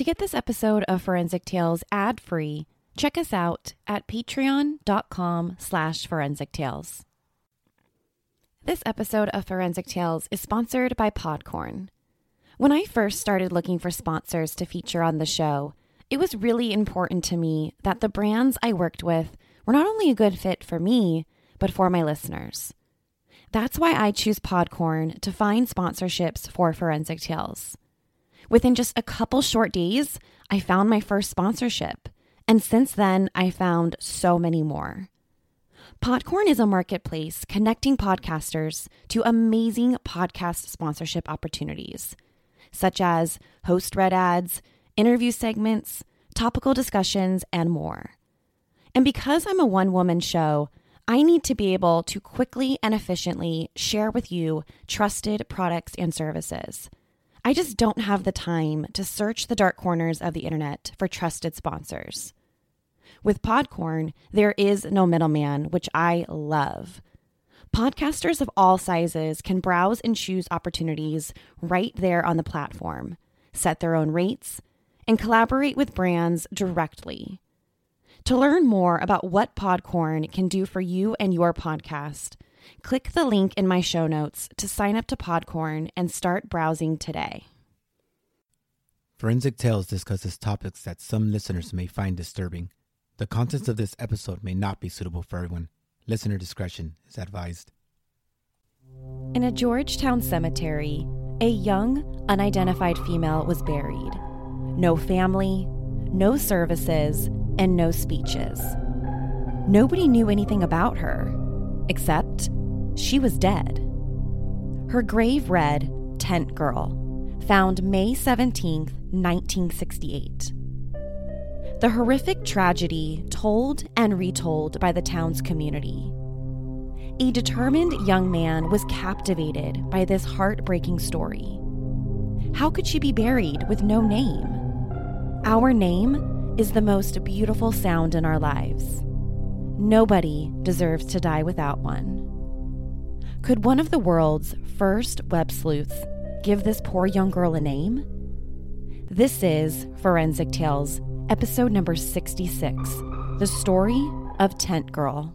To get this episode of Forensic Tales ad-free, check us out at patreon.com slash forensic tales. This episode of Forensic Tales is sponsored by Podcorn. When I first started looking for sponsors to feature on the show, it was really important to me that the brands I worked with were not only a good fit for me, but for my listeners. That's why I choose Podcorn to find sponsorships for Forensic Tales. Within just a couple short days, I found my first sponsorship. And since then, I found so many more. Podcorn is a marketplace connecting podcasters to amazing podcast sponsorship opportunities, such as host read ads, interview segments, topical discussions, and more. And because I'm a one woman show, I need to be able to quickly and efficiently share with you trusted products and services I just don't have the time to search the dark corners of the internet for trusted sponsors. With Podcorn, there is no middleman, which I love. Podcasters of all sizes can browse and choose opportunities right there on the platform, set their own rates, and collaborate with brands directly. To learn more about what Podcorn can do for you and your podcast, Click the link in my show notes to sign up to Podcorn and start browsing today. Forensic Tales discusses topics that some listeners may find disturbing. The contents of this episode may not be suitable for everyone. Listener discretion is advised. In a Georgetown cemetery, a young, unidentified female was buried. No family, no services, and no speeches. Nobody knew anything about her, except she was dead. Her grave read Tent Girl, found May 17, 1968. The horrific tragedy told and retold by the town's community. A determined young man was captivated by this heartbreaking story. How could she be buried with no name? Our name is the most beautiful sound in our lives. Nobody deserves to die without one. Could one of the world's first web sleuths give this poor young girl a name? This is Forensic Tales, episode number 66 The Story of Tent Girl.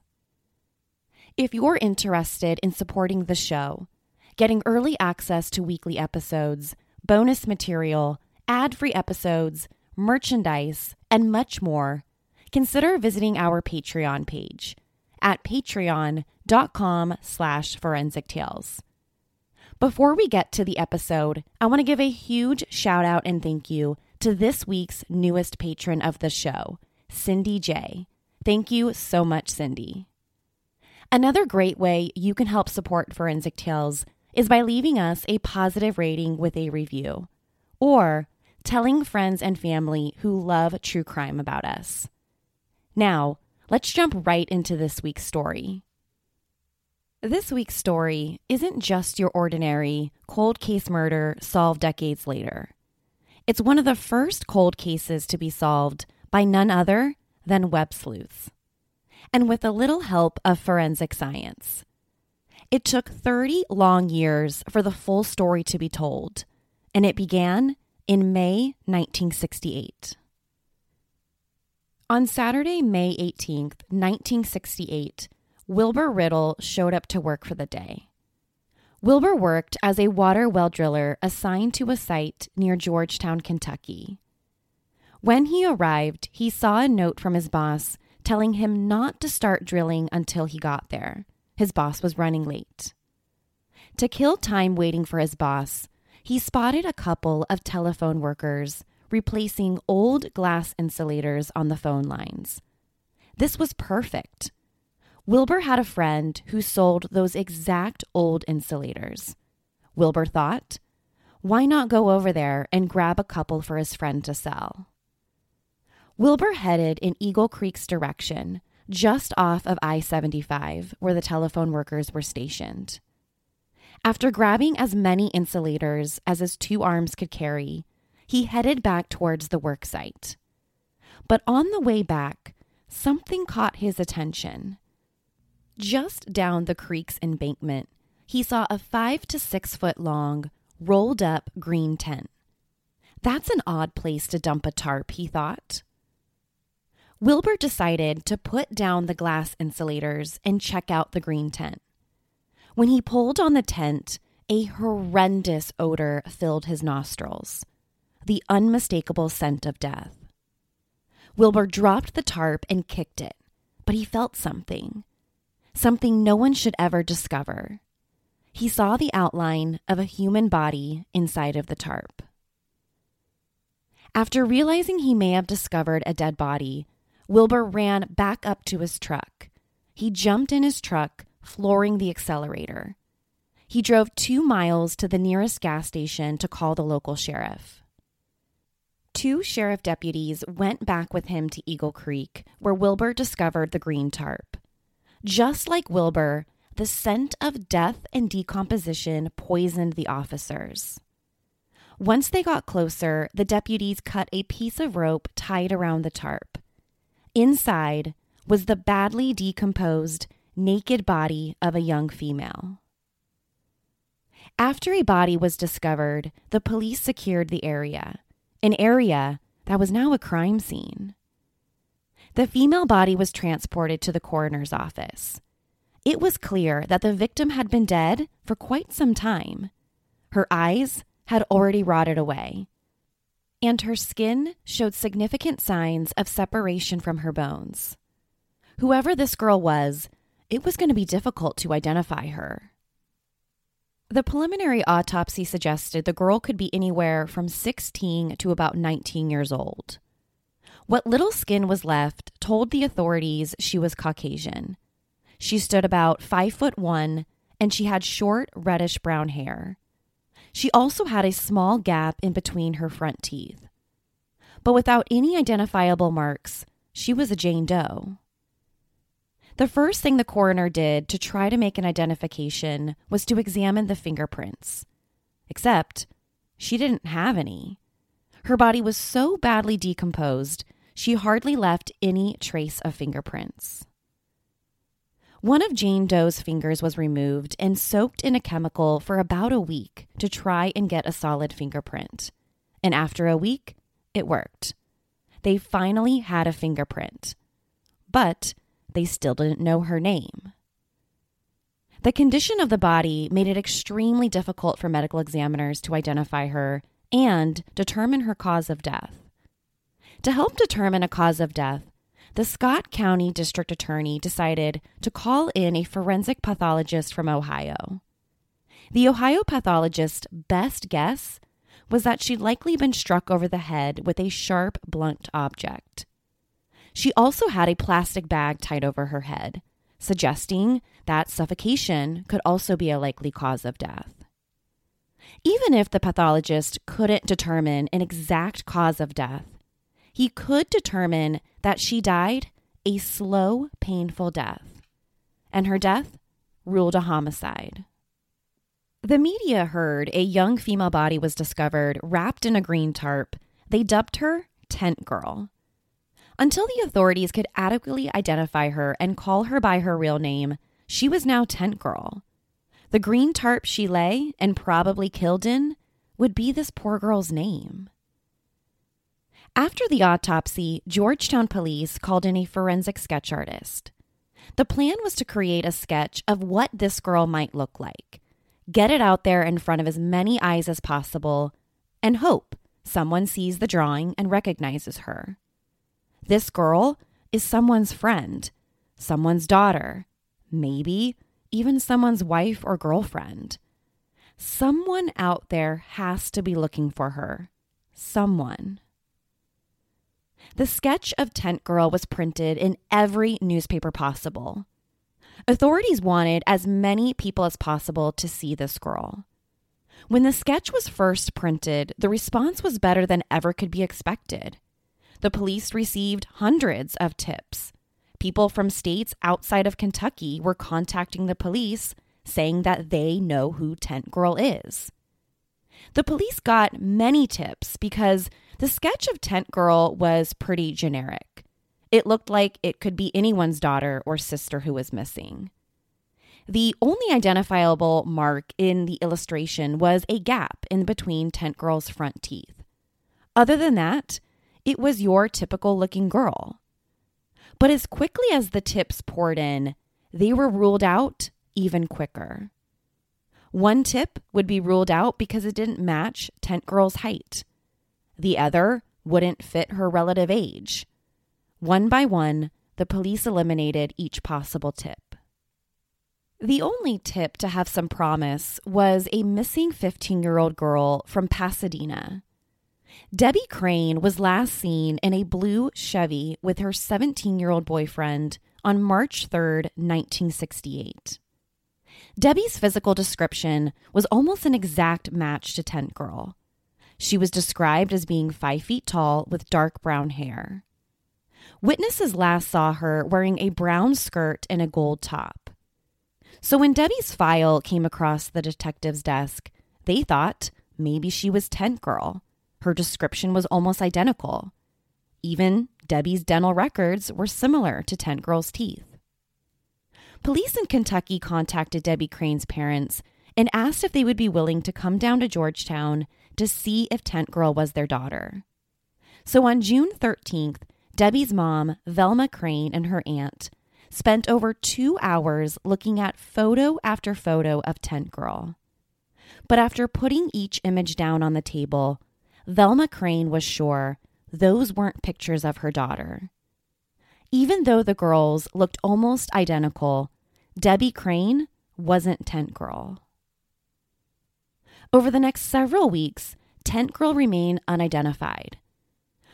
If you're interested in supporting the show, getting early access to weekly episodes, bonus material, ad free episodes, merchandise, and much more, consider visiting our Patreon page at patreon.com slash forensic tales. Before we get to the episode, I want to give a huge shout out and thank you to this week's newest patron of the show, Cindy J. Thank you so much, Cindy. Another great way you can help support Forensic Tales is by leaving us a positive rating with a review or telling friends and family who love true crime about us. Now, let's jump right into this week's story. This week's story isn't just your ordinary cold case murder solved decades later. It's one of the first cold cases to be solved by none other than web sleuths and with a little help of forensic science. It took 30 long years for the full story to be told, and it began in May 1968. On Saturday, May 18th, 1968, Wilbur Riddle showed up to work for the day. Wilbur worked as a water well driller assigned to a site near Georgetown, Kentucky. When he arrived, he saw a note from his boss telling him not to start drilling until he got there. His boss was running late. To kill time waiting for his boss, he spotted a couple of telephone workers replacing old glass insulators on the phone lines. This was perfect. Wilbur had a friend who sold those exact old insulators. Wilbur thought, why not go over there and grab a couple for his friend to sell? Wilbur headed in Eagle Creek's direction, just off of I 75, where the telephone workers were stationed. After grabbing as many insulators as his two arms could carry, he headed back towards the worksite. But on the way back, something caught his attention. Just down the creek's embankment, he saw a five to six foot long, rolled up green tent. That's an odd place to dump a tarp, he thought. Wilbur decided to put down the glass insulators and check out the green tent. When he pulled on the tent, a horrendous odor filled his nostrils the unmistakable scent of death. Wilbur dropped the tarp and kicked it, but he felt something. Something no one should ever discover. He saw the outline of a human body inside of the tarp. After realizing he may have discovered a dead body, Wilbur ran back up to his truck. He jumped in his truck, flooring the accelerator. He drove two miles to the nearest gas station to call the local sheriff. Two sheriff deputies went back with him to Eagle Creek, where Wilbur discovered the green tarp. Just like Wilbur, the scent of death and decomposition poisoned the officers. Once they got closer, the deputies cut a piece of rope tied around the tarp. Inside was the badly decomposed, naked body of a young female. After a body was discovered, the police secured the area, an area that was now a crime scene. The female body was transported to the coroner's office. It was clear that the victim had been dead for quite some time. Her eyes had already rotted away, and her skin showed significant signs of separation from her bones. Whoever this girl was, it was going to be difficult to identify her. The preliminary autopsy suggested the girl could be anywhere from 16 to about 19 years old. What little skin was left told the authorities she was Caucasian. She stood about 5 foot 1 and she had short reddish brown hair. She also had a small gap in between her front teeth. But without any identifiable marks, she was a Jane Doe. The first thing the coroner did to try to make an identification was to examine the fingerprints. Except she didn't have any. Her body was so badly decomposed, she hardly left any trace of fingerprints. One of Jane Doe's fingers was removed and soaked in a chemical for about a week to try and get a solid fingerprint. And after a week, it worked. They finally had a fingerprint. But they still didn't know her name. The condition of the body made it extremely difficult for medical examiners to identify her and determine her cause of death. To help determine a cause of death, the Scott County District Attorney decided to call in a forensic pathologist from Ohio. The Ohio pathologist's best guess was that she'd likely been struck over the head with a sharp, blunt object. She also had a plastic bag tied over her head, suggesting that suffocation could also be a likely cause of death. Even if the pathologist couldn't determine an exact cause of death, he could determine that she died a slow, painful death, and her death ruled a homicide. The media heard a young female body was discovered wrapped in a green tarp. They dubbed her Tent Girl. Until the authorities could adequately identify her and call her by her real name, she was now Tent Girl. The green tarp she lay and probably killed in would be this poor girl's name. After the autopsy, Georgetown police called in a forensic sketch artist. The plan was to create a sketch of what this girl might look like, get it out there in front of as many eyes as possible, and hope someone sees the drawing and recognizes her. This girl is someone's friend, someone's daughter, maybe even someone's wife or girlfriend. someone out there has to be looking for her. Someone. The sketch of Tent Girl was printed in every newspaper possible. Authorities wanted as many people as possible to see this girl. When the sketch was first printed, the response was better than ever could be expected. The police received hundreds of tips. People from states outside of Kentucky were contacting the police saying that they know who Tent Girl is. The police got many tips because the sketch of Tent Girl was pretty generic. It looked like it could be anyone's daughter or sister who was missing. The only identifiable mark in the illustration was a gap in between Tent Girl's front teeth. Other than that, it was your typical looking girl. But as quickly as the tips poured in, they were ruled out even quicker. One tip would be ruled out because it didn't match Tent Girl's height. The other wouldn't fit her relative age. One by one, the police eliminated each possible tip. The only tip to have some promise was a missing 15 year old girl from Pasadena. Debbie Crane was last seen in a blue Chevy with her 17 year old boyfriend on March 3, 1968. Debbie's physical description was almost an exact match to Tent Girl. She was described as being five feet tall with dark brown hair. Witnesses last saw her wearing a brown skirt and a gold top. So when Debbie's file came across the detective's desk, they thought maybe she was Tent Girl. Her description was almost identical. Even Debbie's dental records were similar to Tent Girl's teeth. Police in Kentucky contacted Debbie Crane's parents and asked if they would be willing to come down to Georgetown to see if Tent Girl was their daughter. So on June 13th, Debbie's mom, Velma Crane, and her aunt spent over two hours looking at photo after photo of Tent Girl. But after putting each image down on the table, Velma Crane was sure those weren't pictures of her daughter. Even though the girls looked almost identical, Debbie Crane wasn't Tent Girl. Over the next several weeks, Tent Girl remained unidentified.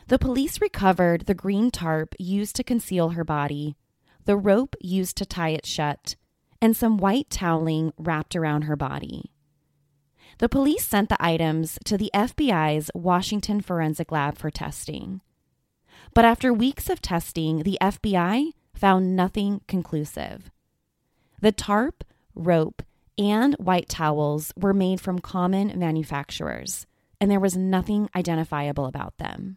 The police recovered the green tarp used to conceal her body, the rope used to tie it shut, and some white toweling wrapped around her body. The police sent the items to the FBI's Washington Forensic Lab for testing. But after weeks of testing, the FBI found nothing conclusive. The tarp, rope, and white towels were made from common manufacturers, and there was nothing identifiable about them.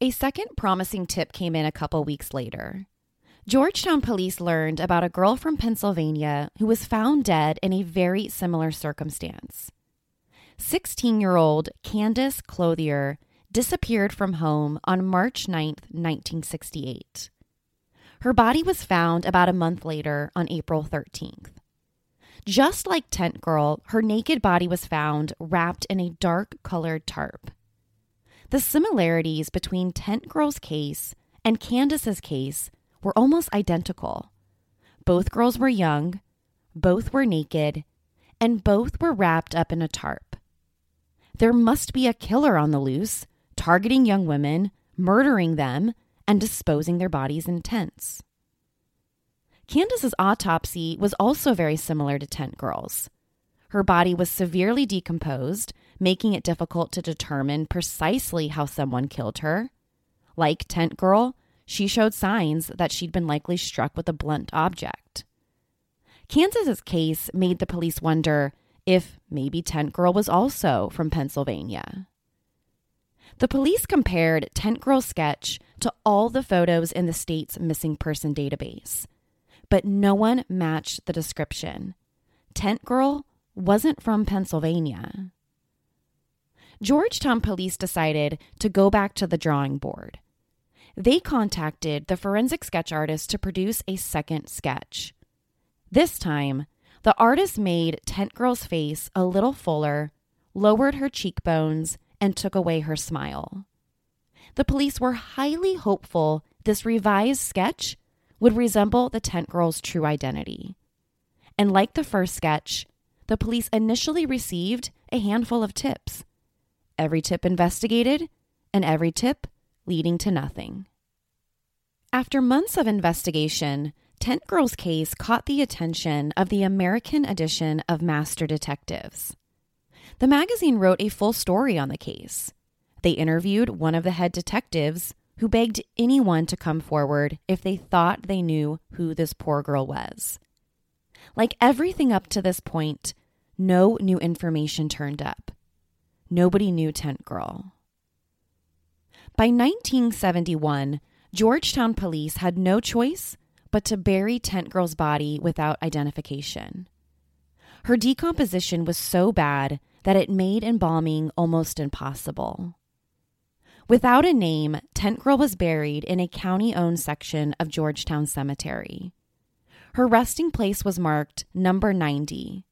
A second promising tip came in a couple weeks later. Georgetown police learned about a girl from Pennsylvania who was found dead in a very similar circumstance. 16 year old Candace Clothier disappeared from home on March 9, 1968. Her body was found about a month later on April 13th. Just like Tent Girl, her naked body was found wrapped in a dark colored tarp. The similarities between Tent Girl's case and Candace's case were almost identical. Both girls were young, both were naked, and both were wrapped up in a tarp. There must be a killer on the loose, targeting young women, murdering them, and disposing their bodies in tents. Candace's autopsy was also very similar to Tent Girl's. Her body was severely decomposed, making it difficult to determine precisely how someone killed her. Like Tent Girl, she showed signs that she'd been likely struck with a blunt object. Candace's case made the police wonder if maybe Tent Girl was also from Pennsylvania. The police compared Tent Girl's sketch to all the photos in the state's missing person database, but no one matched the description. Tent Girl wasn't from Pennsylvania. Georgetown police decided to go back to the drawing board. They contacted the forensic sketch artist to produce a second sketch. This time, the artist made Tent Girl's face a little fuller, lowered her cheekbones, and took away her smile. The police were highly hopeful this revised sketch would resemble the Tent Girl's true identity. And like the first sketch, the police initially received a handful of tips. Every tip investigated, and every tip leading to nothing. After months of investigation, Tent Girl's case caught the attention of the American edition of Master Detectives. The magazine wrote a full story on the case. They interviewed one of the head detectives who begged anyone to come forward if they thought they knew who this poor girl was. Like everything up to this point, no new information turned up. Nobody knew Tent Girl. By 1971, Georgetown police had no choice but to bury Tent Girl's body without identification. Her decomposition was so bad that it made embalming almost impossible. Without a name, Tent Girl was buried in a county owned section of Georgetown Cemetery. Her resting place was marked number 90.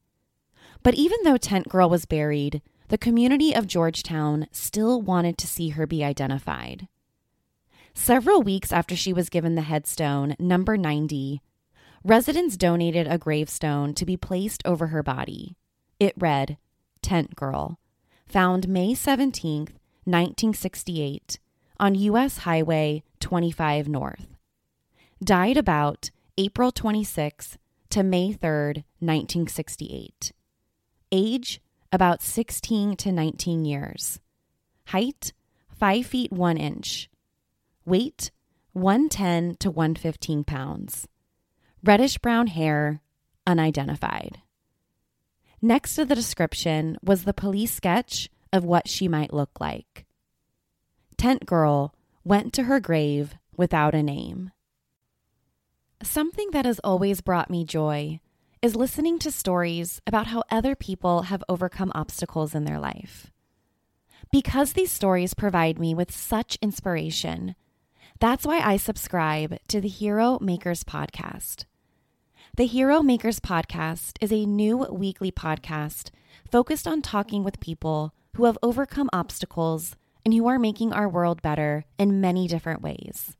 But even though Tent Girl was buried, the community of Georgetown still wanted to see her be identified. Several weeks after she was given the headstone, number 90, residents donated a gravestone to be placed over her body. It read, Tent Girl, found May 17th, 1968, on U.S. Highway 25 North. Died about April 26 to May 3rd, 1968. Age about 16 to 19 years. Height 5 feet 1 inch. Weight 110 to 115 pounds. Reddish brown hair, unidentified. Next to the description was the police sketch of what she might look like. Tent Girl went to her grave without a name. Something that has always brought me joy is listening to stories about how other people have overcome obstacles in their life. Because these stories provide me with such inspiration, that's why I subscribe to the Hero Makers podcast. The Hero Makers podcast is a new weekly podcast focused on talking with people who have overcome obstacles and who are making our world better in many different ways.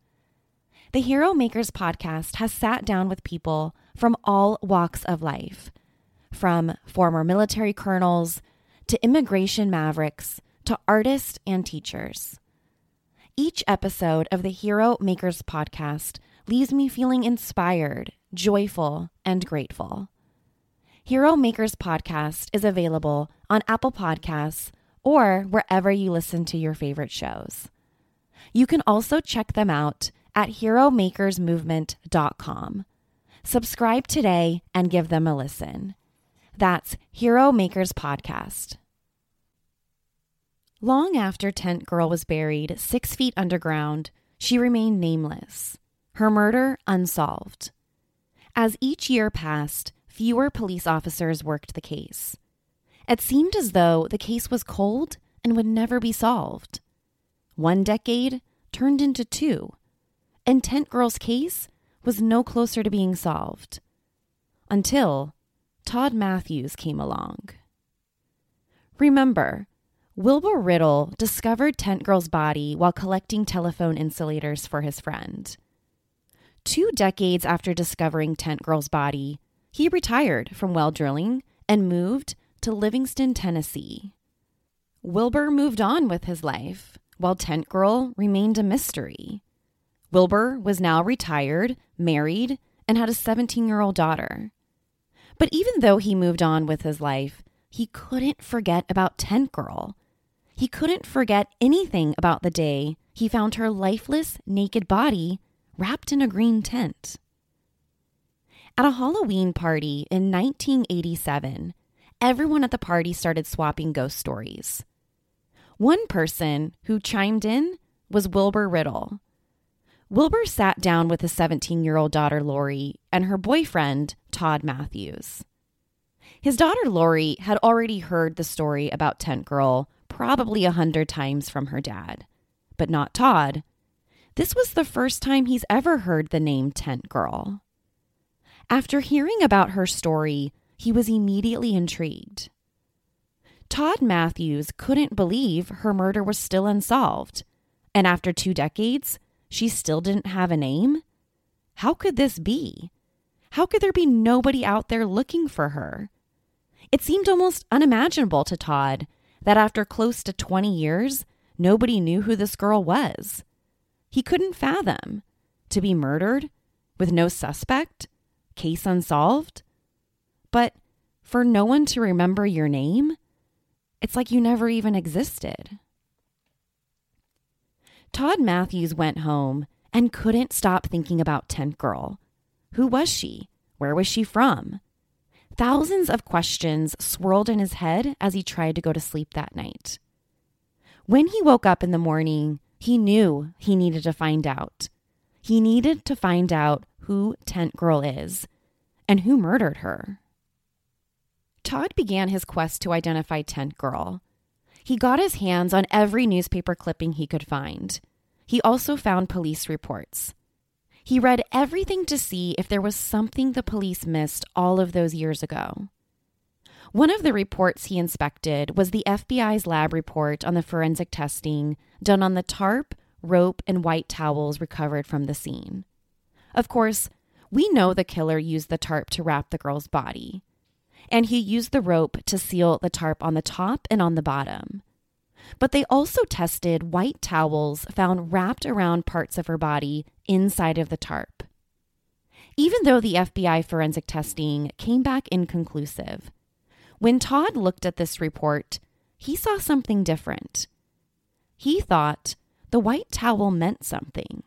The Hero Makers podcast has sat down with people from all walks of life, from former military colonels to immigration mavericks to artists and teachers. Each episode of the Hero Makers podcast leaves me feeling inspired, joyful, and grateful. Hero Makers podcast is available on Apple Podcasts or wherever you listen to your favorite shows. You can also check them out at heromakersmovement.com. Subscribe today and give them a listen. That's Hero Makers Podcast. Long after Tent Girl was buried six feet underground, she remained nameless, her murder unsolved. As each year passed, fewer police officers worked the case. It seemed as though the case was cold and would never be solved. One decade turned into two, and Tent Girl's case was no closer to being solved. Until Todd Matthews came along. Remember, Wilbur Riddle discovered Tent Girl's body while collecting telephone insulators for his friend. Two decades after discovering Tent Girl's body, he retired from well drilling and moved to Livingston, Tennessee. Wilbur moved on with his life, while Tent Girl remained a mystery. Wilbur was now retired, married, and had a 17 year old daughter. But even though he moved on with his life, he couldn't forget about Tent Girl. He couldn't forget anything about the day he found her lifeless, naked body wrapped in a green tent. At a Halloween party in 1987, everyone at the party started swapping ghost stories. One person who chimed in was Wilbur Riddle. Wilbur sat down with his 17 year old daughter, Lori, and her boyfriend, Todd Matthews. His daughter, Lori, had already heard the story about Tent Girl probably a hundred times from her dad, but not Todd. This was the first time he's ever heard the name Tent Girl. After hearing about her story, he was immediately intrigued. Todd Matthews couldn't believe her murder was still unsolved, and after two decades, she still didn't have a name? How could this be? How could there be nobody out there looking for her? It seemed almost unimaginable to Todd that after close to 20 years, nobody knew who this girl was. He couldn't fathom to be murdered with no suspect, case unsolved. But for no one to remember your name, it's like you never even existed. Todd Matthews went home and couldn't stop thinking about Tent Girl. Who was she? Where was she from? Thousands of questions swirled in his head as he tried to go to sleep that night. When he woke up in the morning, he knew he needed to find out. He needed to find out who Tent Girl is and who murdered her. Todd began his quest to identify Tent Girl. He got his hands on every newspaper clipping he could find. He also found police reports. He read everything to see if there was something the police missed all of those years ago. One of the reports he inspected was the FBI's lab report on the forensic testing done on the tarp, rope, and white towels recovered from the scene. Of course, we know the killer used the tarp to wrap the girl's body, and he used the rope to seal the tarp on the top and on the bottom. But they also tested white towels found wrapped around parts of her body inside of the tarp. Even though the FBI forensic testing came back inconclusive, when Todd looked at this report, he saw something different. He thought the white towel meant something.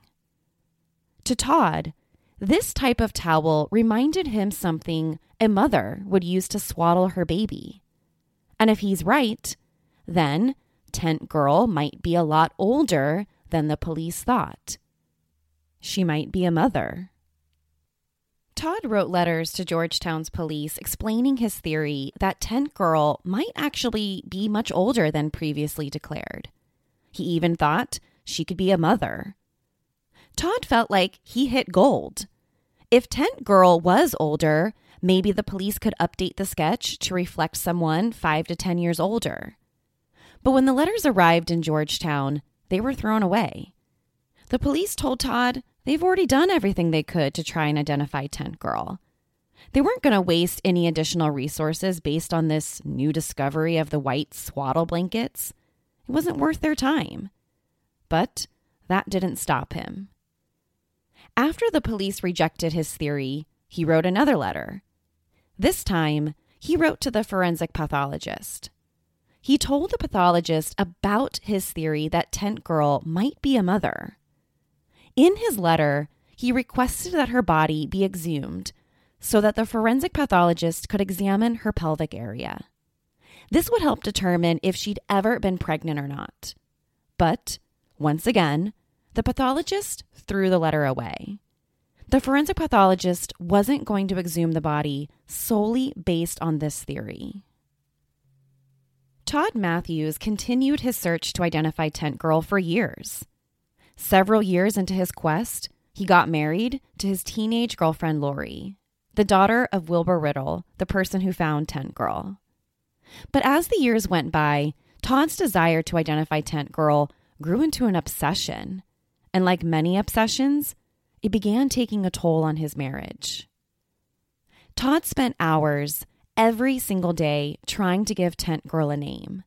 To Todd, this type of towel reminded him something a mother would use to swaddle her baby. And if he's right, then Tent Girl might be a lot older than the police thought. She might be a mother. Todd wrote letters to Georgetown's police explaining his theory that Tent Girl might actually be much older than previously declared. He even thought she could be a mother. Todd felt like he hit gold. If Tent Girl was older, maybe the police could update the sketch to reflect someone five to 10 years older. But when the letters arrived in Georgetown, they were thrown away. The police told Todd they've already done everything they could to try and identify Tent Girl. They weren't going to waste any additional resources based on this new discovery of the white swaddle blankets. It wasn't worth their time. But that didn't stop him. After the police rejected his theory, he wrote another letter. This time, he wrote to the forensic pathologist. He told the pathologist about his theory that Tent Girl might be a mother. In his letter, he requested that her body be exhumed so that the forensic pathologist could examine her pelvic area. This would help determine if she'd ever been pregnant or not. But, once again, the pathologist threw the letter away. The forensic pathologist wasn't going to exhume the body solely based on this theory. Todd Matthews continued his search to identify Tent Girl for years. Several years into his quest, he got married to his teenage girlfriend Lori, the daughter of Wilbur Riddle, the person who found Tent Girl. But as the years went by, Todd's desire to identify Tent Girl grew into an obsession. And like many obsessions, it began taking a toll on his marriage. Todd spent hours every single day trying to give Tent Girl a name.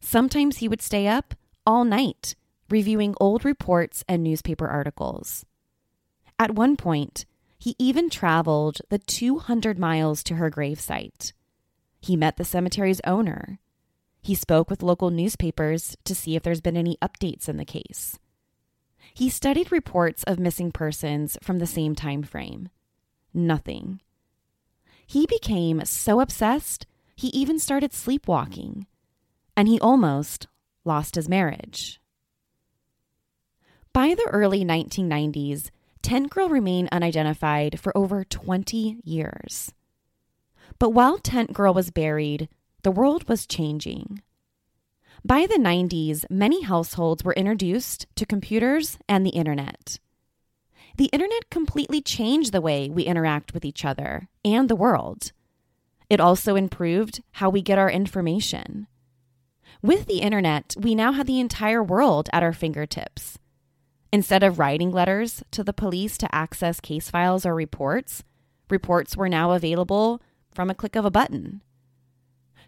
Sometimes he would stay up all night reviewing old reports and newspaper articles. At one point, he even traveled the 200 miles to her gravesite. He met the cemetery's owner. He spoke with local newspapers to see if there's been any updates in the case. He studied reports of missing persons from the same time frame. Nothing. He became so obsessed, he even started sleepwalking, and he almost lost his marriage. By the early 1990s, Tent Girl remained unidentified for over 20 years. But while Tent Girl was buried, the world was changing. By the 90s, many households were introduced to computers and the internet the internet completely changed the way we interact with each other and the world. It also improved how we get our information. With the internet, we now had the entire world at our fingertips. Instead of writing letters to the police to access case files or reports, reports were now available from a click of a button.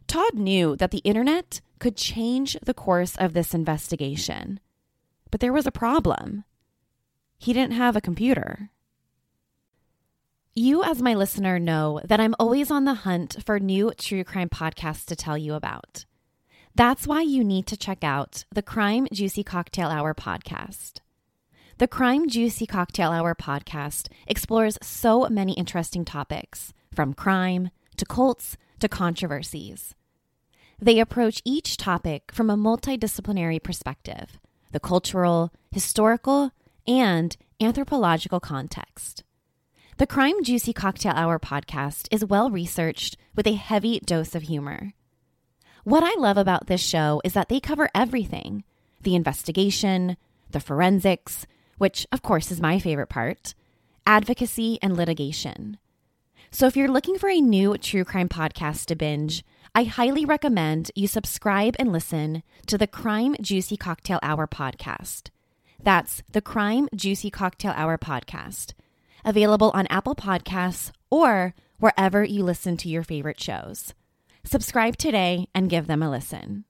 Todd knew that the internet could change the course of this investigation. But there was a problem. He didn't have a computer. You, as my listener, know that I'm always on the hunt for new true crime podcasts to tell you about. That's why you need to check out the Crime Juicy Cocktail Hour podcast. The Crime Juicy Cocktail Hour podcast explores so many interesting topics, from crime to cults to controversies. They approach each topic from a multidisciplinary perspective the cultural, historical, and anthropological context. The Crime Juicy Cocktail Hour podcast is well researched with a heavy dose of humor. What I love about this show is that they cover everything the investigation, the forensics, which of course is my favorite part, advocacy, and litigation. So if you're looking for a new true crime podcast to binge, I highly recommend you subscribe and listen to the Crime Juicy Cocktail Hour podcast. That's the Crime Juicy Cocktail Hour podcast, available on Apple Podcasts or wherever you listen to your favorite shows. Subscribe today and give them a listen.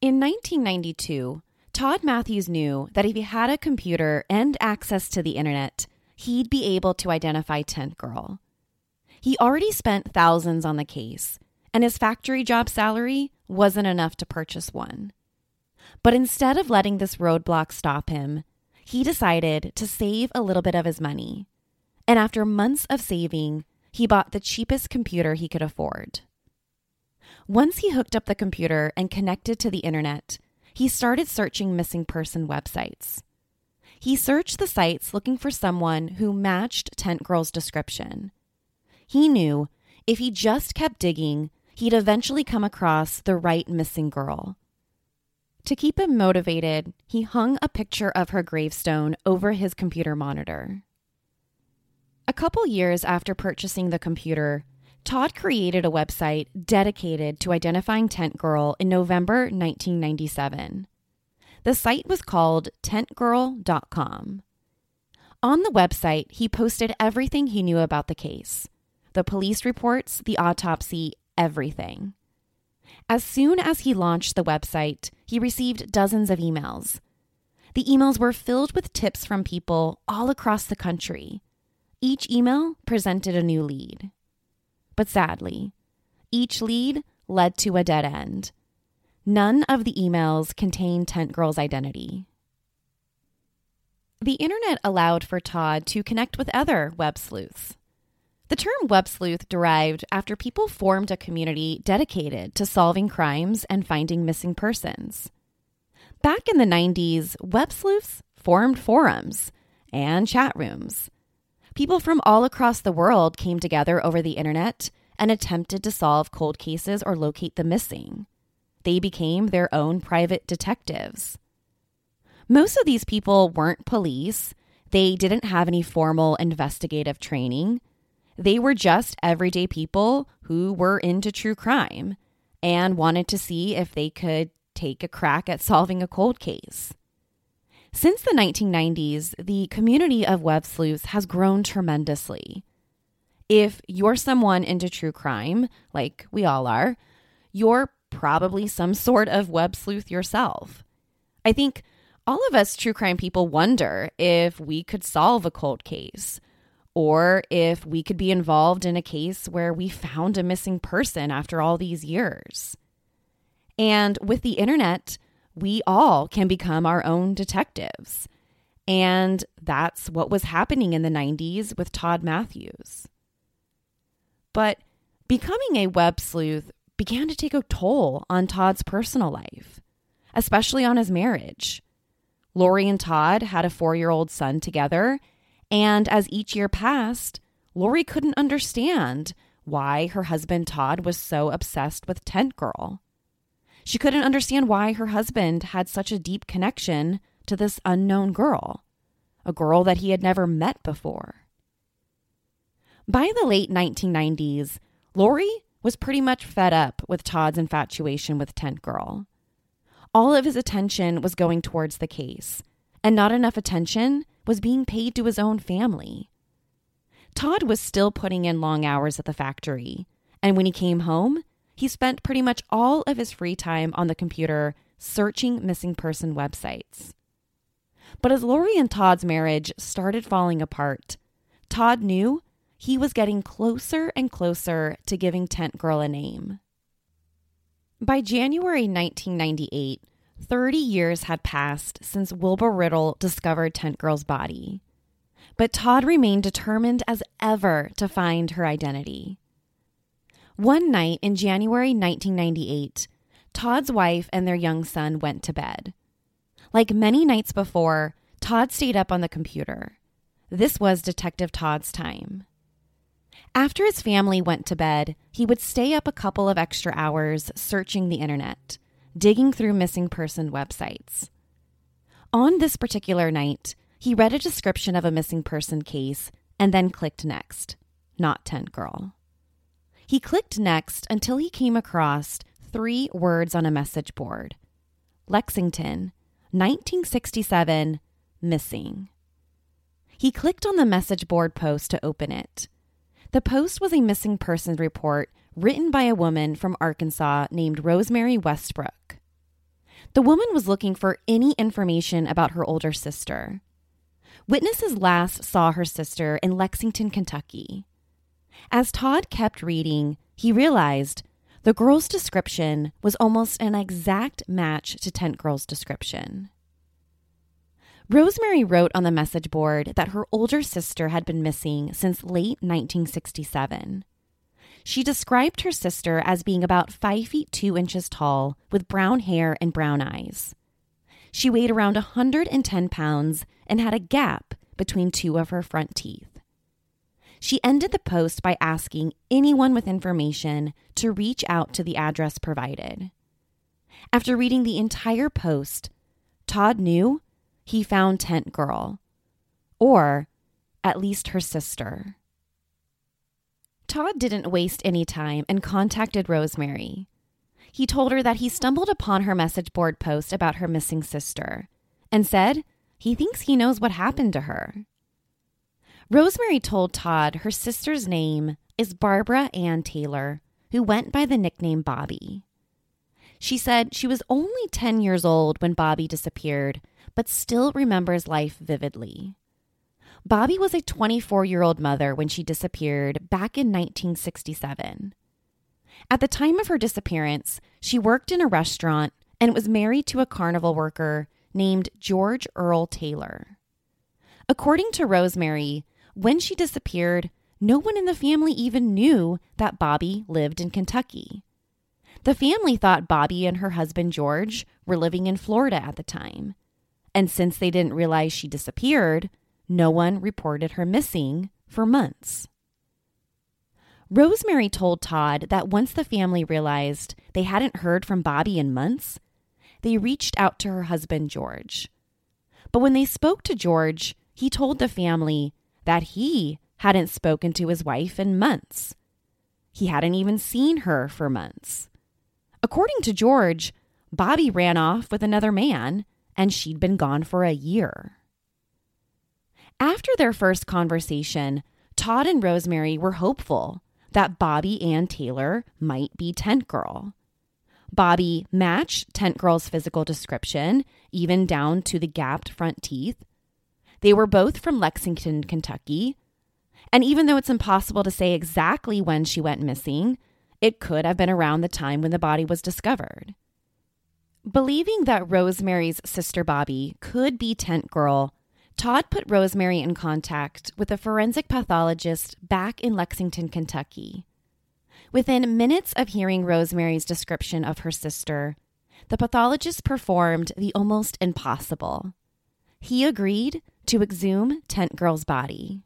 In 1992, Todd Matthews knew that if he had a computer and access to the internet, he'd be able to identify Tent Girl. He already spent thousands on the case, and his factory job salary wasn't enough to purchase one. But instead of letting this roadblock stop him, he decided to save a little bit of his money. And after months of saving, he bought the cheapest computer he could afford. Once he hooked up the computer and connected to the internet, he started searching missing person websites. He searched the sites looking for someone who matched Tent Girl's description. He knew if he just kept digging, he'd eventually come across the right missing girl. To keep him motivated, he hung a picture of her gravestone over his computer monitor. A couple years after purchasing the computer, Todd created a website dedicated to identifying Tent Girl in November 1997. The site was called tentgirl.com. On the website, he posted everything he knew about the case the police reports, the autopsy, everything. As soon as he launched the website, he received dozens of emails. The emails were filled with tips from people all across the country. Each email presented a new lead. But sadly, each lead led to a dead end. None of the emails contained Tent Girl's identity. The internet allowed for Todd to connect with other web sleuths. The term web sleuth derived after people formed a community dedicated to solving crimes and finding missing persons. Back in the 90s, web sleuths formed forums and chat rooms. People from all across the world came together over the internet and attempted to solve cold cases or locate the missing they became their own private detectives. Most of these people weren't police, they didn't have any formal investigative training. They were just everyday people who were into true crime and wanted to see if they could take a crack at solving a cold case. Since the 1990s, the community of web sleuths has grown tremendously. If you're someone into true crime, like we all are, you're probably some sort of web sleuth yourself. I think all of us true crime people wonder if we could solve a cold case or if we could be involved in a case where we found a missing person after all these years. And with the internet, we all can become our own detectives. And that's what was happening in the 90s with Todd Matthews. But becoming a web sleuth began to take a toll on Todd's personal life, especially on his marriage. Lori and Todd had a four year old son together, and as each year passed, Lori couldn't understand why her husband Todd was so obsessed with Tent Girl. She couldn't understand why her husband had such a deep connection to this unknown girl, a girl that he had never met before. By the late 1990s, Lori was pretty much fed up with Todd's infatuation with Tent Girl. All of his attention was going towards the case, and not enough attention was being paid to his own family. Todd was still putting in long hours at the factory, and when he came home, he spent pretty much all of his free time on the computer searching missing person websites. But as Lori and Todd's marriage started falling apart, Todd knew he was getting closer and closer to giving Tent Girl a name. By January 1998, 30 years had passed since Wilbur Riddle discovered Tent Girl's body. But Todd remained determined as ever to find her identity. One night in January 1998, Todd's wife and their young son went to bed. Like many nights before, Todd stayed up on the computer. This was Detective Todd's time. After his family went to bed, he would stay up a couple of extra hours searching the internet, digging through missing person websites. On this particular night, he read a description of a missing person case and then clicked next, not Tent Girl. He clicked next until he came across three words on a message board Lexington, 1967, missing. He clicked on the message board post to open it. The post was a missing persons report written by a woman from Arkansas named Rosemary Westbrook. The woman was looking for any information about her older sister. Witnesses last saw her sister in Lexington, Kentucky. As Todd kept reading, he realized the girl's description was almost an exact match to Tent Girl's description. Rosemary wrote on the message board that her older sister had been missing since late 1967. She described her sister as being about 5 feet 2 inches tall, with brown hair and brown eyes. She weighed around 110 pounds and had a gap between two of her front teeth. She ended the post by asking anyone with information to reach out to the address provided. After reading the entire post, Todd knew he found Tent Girl, or at least her sister. Todd didn't waste any time and contacted Rosemary. He told her that he stumbled upon her message board post about her missing sister and said he thinks he knows what happened to her. Rosemary told Todd her sister's name is Barbara Ann Taylor, who went by the nickname Bobby. She said she was only 10 years old when Bobby disappeared but still remembers life vividly. Bobby was a 24 year old mother when she disappeared back in 1967. At the time of her disappearance, she worked in a restaurant and was married to a carnival worker named George Earl Taylor. According to Rosemary, when she disappeared, no one in the family even knew that Bobby lived in Kentucky. The family thought Bobby and her husband George were living in Florida at the time, and since they didn't realize she disappeared, no one reported her missing for months. Rosemary told Todd that once the family realized they hadn't heard from Bobby in months, they reached out to her husband, George. But when they spoke to George, he told the family that he hadn't spoken to his wife in months. He hadn't even seen her for months. According to George, Bobby ran off with another man and she'd been gone for a year. After their first conversation, Todd and Rosemary were hopeful that Bobby Ann Taylor might be Tent Girl. Bobby matched Tent Girl's physical description, even down to the gapped front teeth. They were both from Lexington, Kentucky. And even though it's impossible to say exactly when she went missing, it could have been around the time when the body was discovered. Believing that Rosemary's sister Bobby could be Tent Girl, Todd put Rosemary in contact with a forensic pathologist back in Lexington, Kentucky. Within minutes of hearing Rosemary's description of her sister, the pathologist performed the almost impossible. He agreed to exhume Tent Girl's body.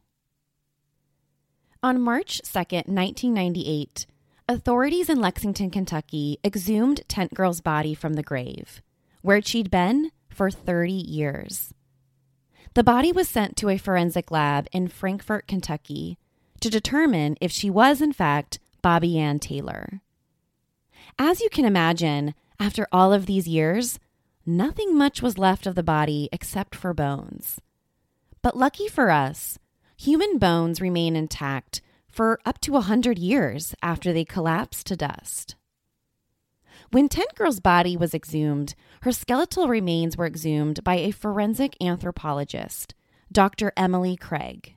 On March 2nd, 1998, Authorities in Lexington, Kentucky exhumed Tent Girl's body from the grave, where she'd been for 30 years. The body was sent to a forensic lab in Frankfort, Kentucky, to determine if she was, in fact, Bobby Ann Taylor. As you can imagine, after all of these years, nothing much was left of the body except for bones. But lucky for us, human bones remain intact for up to a 100 years after they collapse to dust. When Tent Girl's body was exhumed, her skeletal remains were exhumed by a forensic anthropologist, Dr. Emily Craig.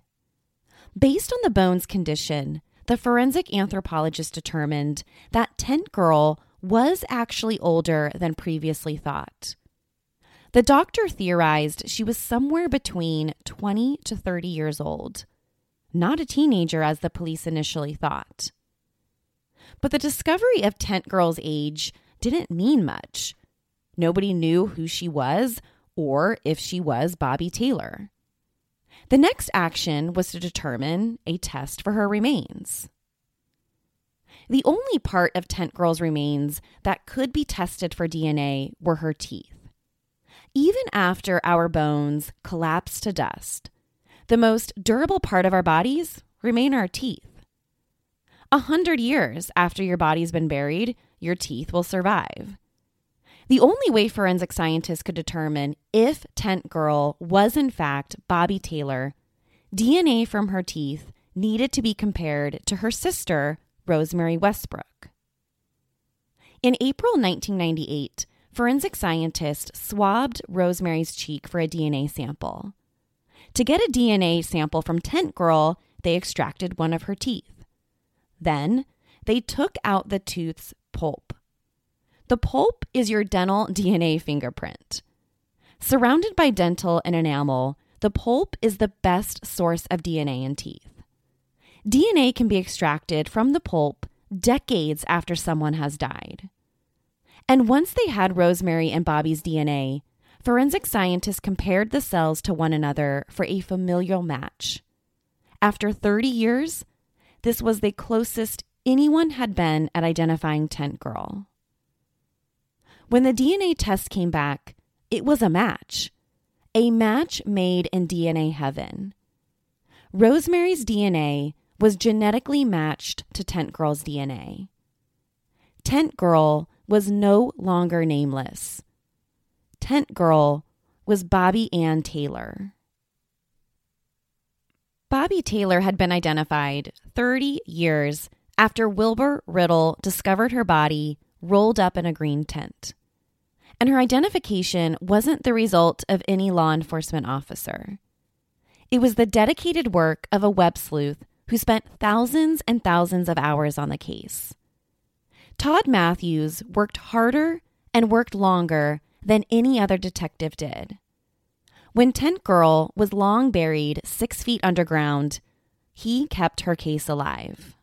Based on the bone's condition, the forensic anthropologist determined that Tent Girl was actually older than previously thought. The doctor theorized she was somewhere between 20 to 30 years old, not a teenager as the police initially thought. But the discovery of Tent Girl's age didn't mean much. Nobody knew who she was or if she was Bobby Taylor. The next action was to determine a test for her remains. The only part of Tent Girl's remains that could be tested for DNA were her teeth. Even after our bones collapse to dust, the most durable part of our bodies remain our teeth. A hundred years after your body's been buried, your teeth will survive. The only way forensic scientists could determine if Tent Girl was in fact Bobby Taylor, DNA from her teeth needed to be compared to her sister, Rosemary Westbrook. In April 1998, forensic scientists swabbed Rosemary's cheek for a DNA sample. To get a DNA sample from Tent Girl, they extracted one of her teeth. Then, they took out the tooth's pulp. The pulp is your dentin DNA fingerprint. Surrounded by dental and enamel, the pulp is the best source of DNA in teeth. DNA can be extracted from the pulp decades after someone has died. And once they had Rosemary and Bobby's DNA, forensic scientists compared the cells to one another for a familial match. After 30 years, this was the closest anyone had been at identifying Tent Girl. When the DNA test came back, it was a match. A match made in DNA heaven. Rosemary's DNA was genetically matched to Tent Girl's DNA. Tent Girl was no longer nameless. Tent Girl was Bobby Ann Taylor. Bobby Taylor had been identified 30 years after Wilbur Riddle discovered her body rolled up in a green tent. And her identification wasn't the result of any law enforcement officer. It was the dedicated work of a web sleuth who spent thousands and thousands of hours on the case. Todd Matthews worked harder and worked longer than any other detective did. When Tent Girl was long buried six feet underground, he kept her case alive.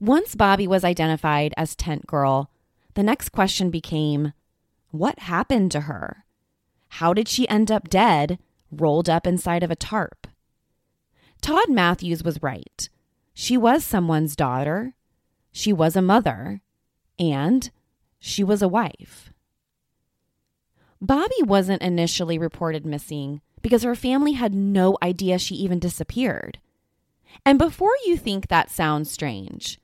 Once Bobby was identified as Tent Girl, the next question became what happened to her? How did she end up dead, rolled up inside of a tarp? Todd Matthews was right. She was someone's daughter, she was a mother, and she was a wife. Bobby wasn't initially reported missing because her family had no idea she even disappeared. And before you think that sounds strange,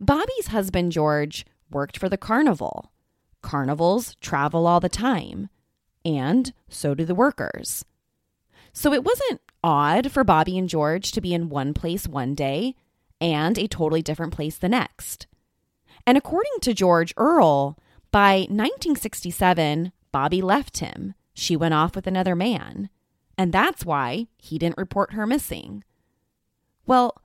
Bobby's husband, George, worked for the carnival. Carnivals travel all the time, and so do the workers. So it wasn't odd for Bobby and George to be in one place one day and a totally different place the next. And according to George Earl, by 1967, Bobby left him. She went off with another man. And that's why he didn't report her missing. Well,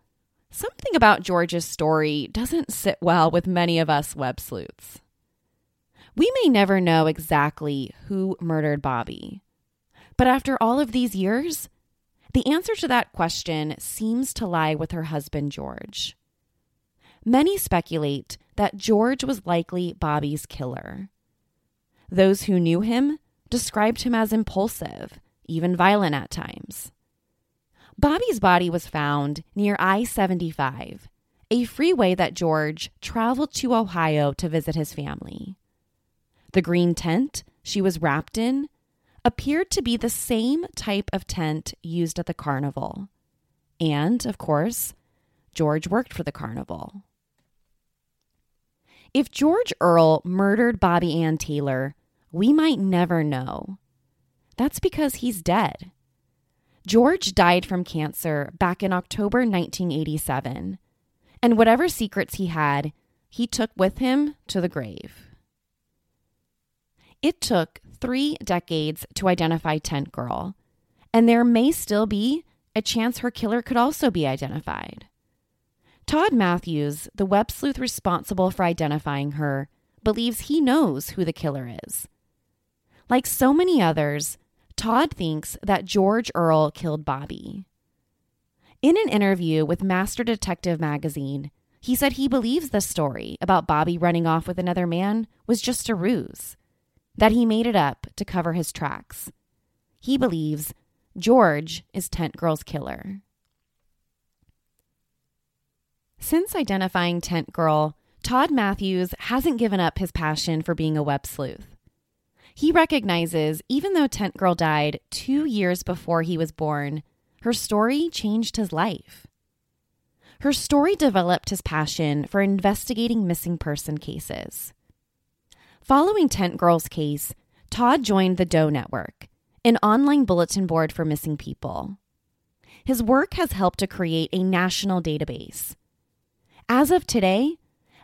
something about George's story doesn't sit well with many of us web sleuths. We may never know exactly who murdered Bobby. But after all of these years, the answer to that question seems to lie with her husband, George. Many speculate that George was likely Bobby's killer. Those who knew him described him as impulsive, even violent at times. Bobby's body was found near I 75, a freeway that George traveled to Ohio to visit his family. The green tent she was wrapped in appeared to be the same type of tent used at the carnival. And, of course, George worked for the carnival. If George Earl murdered Bobby Ann Taylor, we might never know. That's because he's dead. George died from cancer back in October 1987. And whatever secrets he had, he took with him to the grave. It took three decades to identify Tent Girl, and there may still be a chance her killer could also be identified. Todd Matthews, the web sleuth responsible for identifying her, believes he knows who the killer is. Like so many others, Todd thinks that George Earl killed Bobby. In an interview with Master Detective magazine, he said he believes the story about Bobby running off with another man was just a ruse, that he made it up to cover his tracks. He believes George is Tent Girl's killer. Since identifying Tent Girl, Todd Matthews hasn't given up his passion for being a web sleuth. He recognizes even though Tent Girl died two years before he was born, her story changed his life. Her story developed his passion for investigating missing person cases. Following Tent Girl's case, Todd joined the Doe Network, an online bulletin board for missing people. His work has helped to create a national database. As of today,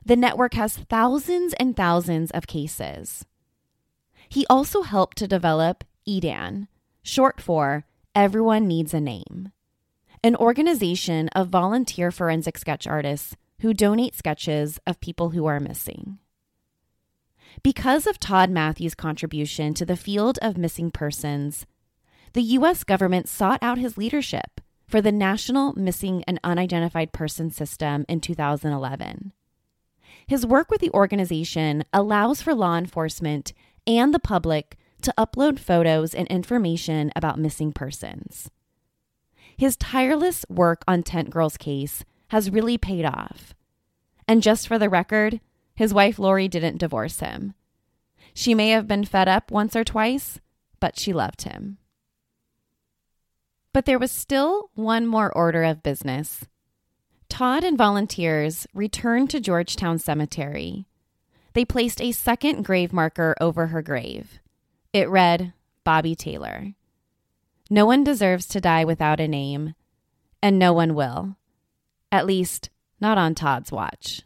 the network has thousands and thousands of cases. He also helped to develop EDAN, short for Everyone Needs a Name, an organization of volunteer forensic sketch artists who donate sketches of people who are missing. Because of Todd Matthews' contribution to the field of missing persons, the U.S. government sought out his leadership for the National Missing and Unidentified Person System in 2011. His work with the organization allows for law enforcement and the public to upload photos and information about missing persons. His tireless work on Tent Girl's case has really paid off. And just for the record, his wife Lori didn't divorce him. She may have been fed up once or twice, but she loved him. But there was still one more order of business. Todd and volunteers returned to Georgetown Cemetery. They placed a second grave marker over her grave. It read, Bobby Taylor. No one deserves to die without a name, and no one will. At least, not on Todd's watch.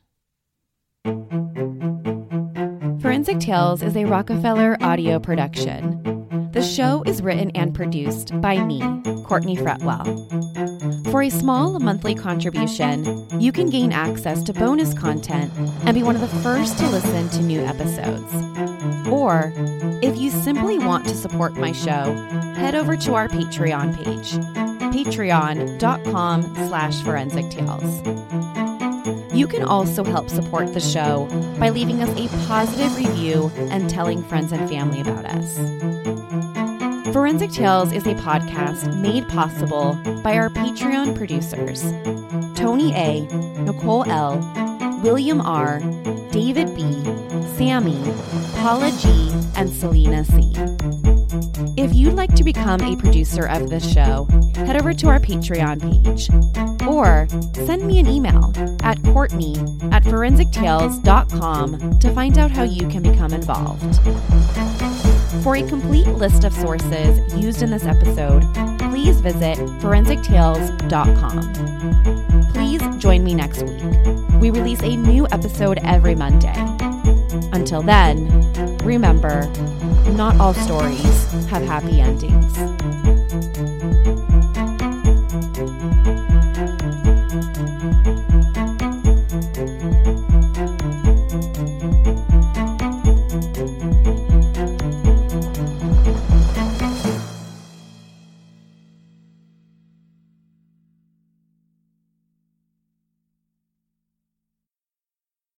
Forensic Tales is a Rockefeller audio production. The show is written and produced by me, Courtney Fretwell. For a small monthly contribution, you can gain access to bonus content and be one of the first to listen to new episodes. Or, if you simply want to support my show, head over to our Patreon page, patreon.com slash forensic tales. You can also help support the show by leaving us a positive review and telling friends and family about us. Forensic Tales is a podcast made possible by our Patreon producers Tony A., Nicole L., William R., David B., Sammy, Paula G., and Selena C. If you'd like to become a producer of this show, head over to our Patreon page or send me an email at Courtney at forensictales.com to find out how you can become involved. For a complete list of sources used in this episode, please visit forensictales.com. Please join me next week. We release a new episode every Monday. Until then, remember, not all stories have happy endings.